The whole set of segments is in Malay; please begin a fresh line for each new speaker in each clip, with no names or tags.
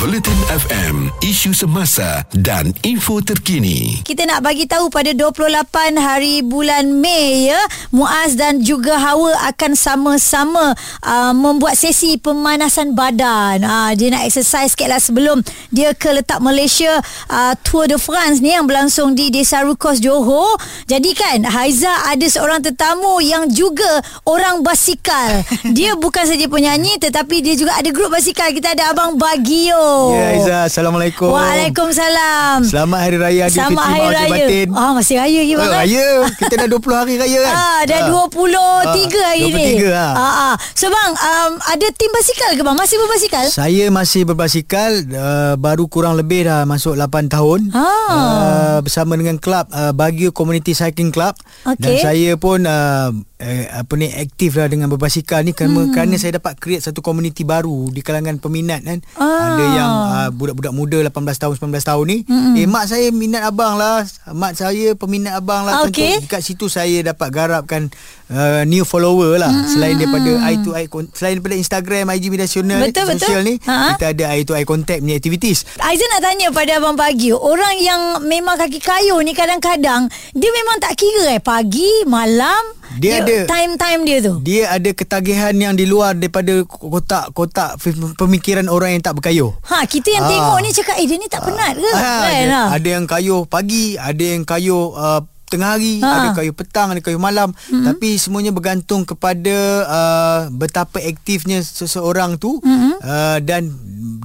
Bulletin FM, isu semasa dan info terkini.
Kita nak bagi tahu pada 28 hari bulan Mei ya, Muaz dan juga Hawa akan sama-sama uh, membuat sesi pemanasan badan. Uh, dia nak exercise sikitlah sebelum dia ke letak Malaysia uh, Tour de France ni yang berlangsung di Desa Rukos Johor. Jadi kan Haiza ada seorang tetamu yang juga orang basikal. Dia bukan saja penyanyi tetapi dia juga ada grup basikal. Kita ada Abang Bagio.
Ya Aiza Assalamualaikum
Waalaikumsalam
Selamat Hari Raya
Selamat Hari Raya
Batin.
Ah masih raya lagi bang
oh? Raya Kita dah 20 hari raya kan
Ah, dah
Ah.
23 hari
23
ni.
ah.
Ah, ah. So bang, um, ada tim basikal ke bang? Masih berbasikal?
Saya masih berbasikal uh, Baru kurang lebih dah Masuk 8 tahun
Ah.
uh, Bersama dengan klub uh, Baguio Community Cycling Club Dan
Okey.
saya pun uh, eh, Apa ni Aktif lah dengan berbasikal ni kerana, hmm. kerana saya dapat create Satu komuniti baru Di kalangan peminat kan
Ah.
Ada yang uh, Budak-budak muda 18 tahun 19 tahun ni hmm. Eh mak saya minat abang lah Mak saya peminat abang lah
Okey.
Tentu Dekat situ saya dapat garapkan uh, New follower lah hmm. Selain daripada eye to eye Selain daripada Instagram IG media sosial,
Betul, betul.
sosial ni
Ha?
Kita ada eye to eye contact punya activities
Aizan nak tanya pada Abang Bagio Orang yang memang kaki kayu ni kadang-kadang Dia memang tak kira eh Pagi, malam
Dia ada-
Time-time dia tu
Dia ada ketagihan yang di luar daripada kotak-kotak pemikiran orang yang tak berkayuh.
Ha, kita yang
Ah.
tengok ni cakap Eh dia ni tak penat ke?
Ah,
kan,
ada,
ha?
ada yang kayuh pagi, ada yang kayuh uh, tengah hari,
Ha.
ada kayuh petang, ada kayuh malam. Mm-hmm. Tapi semuanya bergantung kepada uh, betapa aktifnya seseorang tu mm-hmm. uh, dan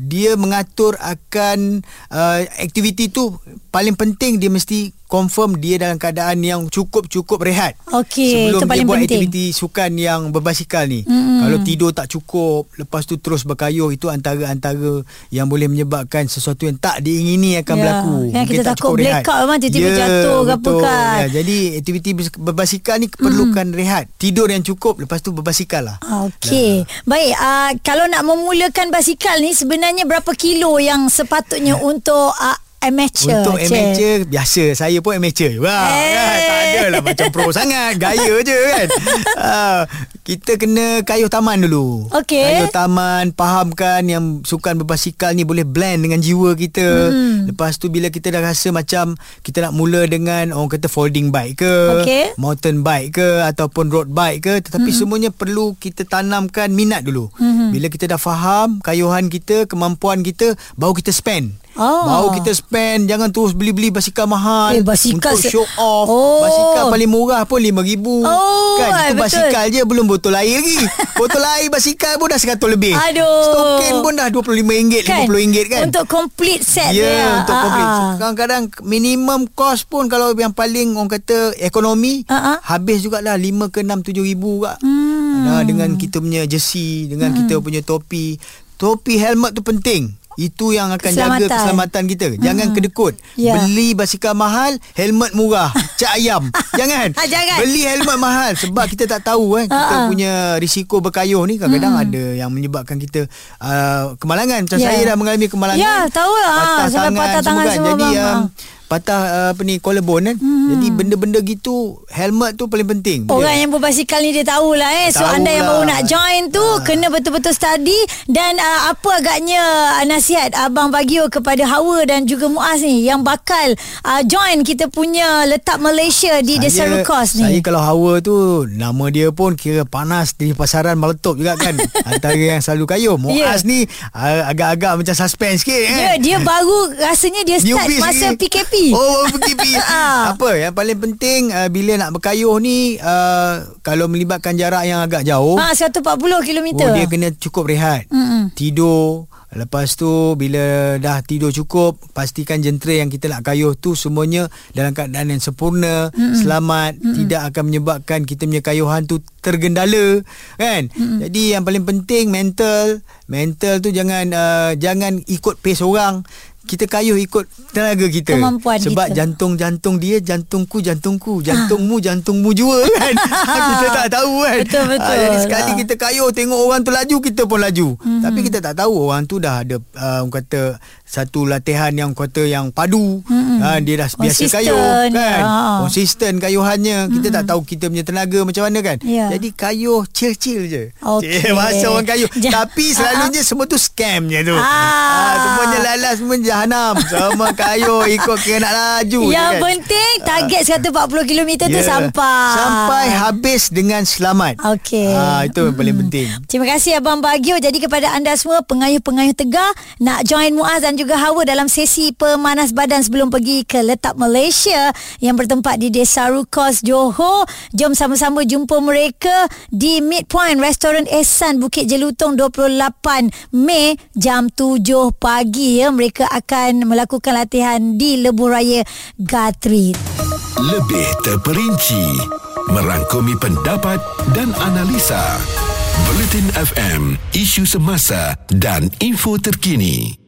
dia mengatur akan uh, aktiviti tu paling penting dia mesti confirm dia dalam keadaan yang cukup-cukup rehat.
Okey,
Sebelum
itu
dia
paling
buat
penting.
aktiviti sukan yang berbasikal ni. Mm-hmm. Kalau tidur tak cukup, lepas tu terus berkayuh itu antara-antara yang boleh menyebabkan sesuatu yang tak diingini akan
Ya,
berlaku. Mungkin
kita
tak
takut blackout memang tiba-tiba jatuh ke apa kan.
Ya, jadi aktiviti berbasikal ni perlukan rehat. Tidur yang cukup lepas tu berbasikal lah.
Okey. Baik, uh, kalau nak memulakan basikal ni sebenarnya berapa kilo yang sepatutnya untuk uh, amateur?
Untuk
Cik?
amateur biasa saya pun amateur. Wah,
Eh.
kan, tak adalah macam pro sangat, gaya je kan. Ah, kita kena kayuh taman dulu.
Okey.
Kayuh taman, fahamkan yang sukan berbasikal ni boleh blend dengan jiwa kita. Hmm. Lepas tu bila kita dah rasa macam kita nak mula dengan orang kata folding bike ke,
Okey.
mountain bike ke ataupun road bike ke, tetapi hmm. semuanya perlu kita tanamkan minat dulu. Hmm. Bila kita dah faham kayuhan kita, kemampuan kita, baru kita spend.
Oh.
Baru kita spend Jangan terus beli-beli basikal mahal
Eh, basikal
Untuk
se-
show off
Oh.
Basikal paling murah pun RM5,000
Oh,
Kan itu
betul.
basikal je Belum botol air lagi Botol air basikal pun dah 100 lebih
Aduh.
Stokin pun dah RM25 RM50 kan
Untuk complete set
Ya
dia.
untuk
Ah,
complete
ah.
Kadang-kadang minimum cost pun Kalau yang paling orang kata ekonomi
Ah, ah.
Habis jugalah 5 ke 6, 7 ribu juga
Hmm.
nah, Dengan kita punya jersey Dengan kita punya topi Topi helmet tu penting itu yang akan
Keselamatan.
jaga keselamatan kita. Jangan kedekut.
Ya.
Beli basikal mahal, helmet murah. Cak ayam. jangan.
Ah, jangan.
Beli helmet mahal sebab kita tak tahu kan kita
ah.
punya risiko berkayuh ni kadang-kadang ada yang menyebabkan kita uh, kemalangan. Macam
Ya.
saya dah mengalami kemalangan.
Ya, tahu lah. Ah, sampai patah tangan
kan.
semua,
Jadi
bang.
um,
Ah.
Patah uh, apa ni collarbone kan. Hmm. Jadi benda-benda gitu helmet tu paling penting.
Orang yang berbasikal ni dia tahulah eh. So anda yang baru
Tahulah.
nak join tu
Ah.
kena betul-betul study dan uh, apa agaknya uh, nasihat abang Bagio kepada Hawa dan juga Muaz ni yang bakal uh, join kita punya letak Malaysia di Desa Rukos ni.
Saya kalau Hawa tu Nama dia pun Kira panas Di pasaran meletup juga kan Antara yang selalu kayuh Muaz
Ya.
ni uh, Agak-agak macam suspense sikit kan
dia dia baru rasanya dia start
Newbie
masa. PKP.
Oh PKP
Ah.
Apa yang paling penting uh, Bila nak berkayuh ni uh, Kalau melibatkan jarak yang agak jauh
Ha 140 km.
Oh dia kena cukup rehat
Mm-mm.
Tidur Lepas tu Bila dah tidur cukup Pastikan jentera yang kita nak kayuh tu Semuanya Dalam keadaan yang sempurna Mm-mm. Selamat Mm-mm. Tidak akan menyebabkan Kita punya kayuhan tu Tergendala Kan Mm-mm. Jadi yang paling penting Mental Mental tu jangan uh, Jangan ikut pace orang kita kayuh ikut tenaga kita.
Kemampuan
Sebab
kita.
jantung-jantung dia jantungku jantungku, jantungmu jantungmu jua kan. kita tak tahu kan.
Betul, betul.
Ah, jadi sekali
Ah.
kita kayuh tengok orang tu laju kita pun laju. Mm-hmm. Tapi kita tak tahu orang tu dah ada uh, kata satu latihan yang kata yang padu. Mm-hmm. Ha, dia dah biasa
Konsisten,
kayuh kan.
ya.
Konsisten kayuhannya. Kita tak tahu kita punya tenaga macam mana kan.
Ya.
Jadi kayuh chill-chill je. Cik, Masa orang kayuh.
Ja-
Tapi selalunya semua tu scam je tu.
Ah.
Ah, semuanya lalas semua jahanam. Semua kayuh ikut kena nak laju
Yang
kan.
penting target 140 km tu
Ya.
sampai.
Sampai habis dengan selamat.
Okey.
Ah, itu yang paling penting.
Terima kasih Abang Bagio. Jadi kepada anda semua pengayuh-pengayuh tegar nak join Muaz dan juga Hawa dalam sesi pemanas badan sebelum pergi ke Letak Malaysia yang bertempat di Desa Rukos Johor. Jom sama-sama jumpa mereka di Midpoint Restoran Ehsan Bukit Jelutong 28 Mei jam 7 pagi ya. Mereka akan melakukan latihan di Lebuh Raya Gatrit.
Lebih terperinci merangkumi pendapat dan analisa. Bulletin FM, isu semasa dan info terkini.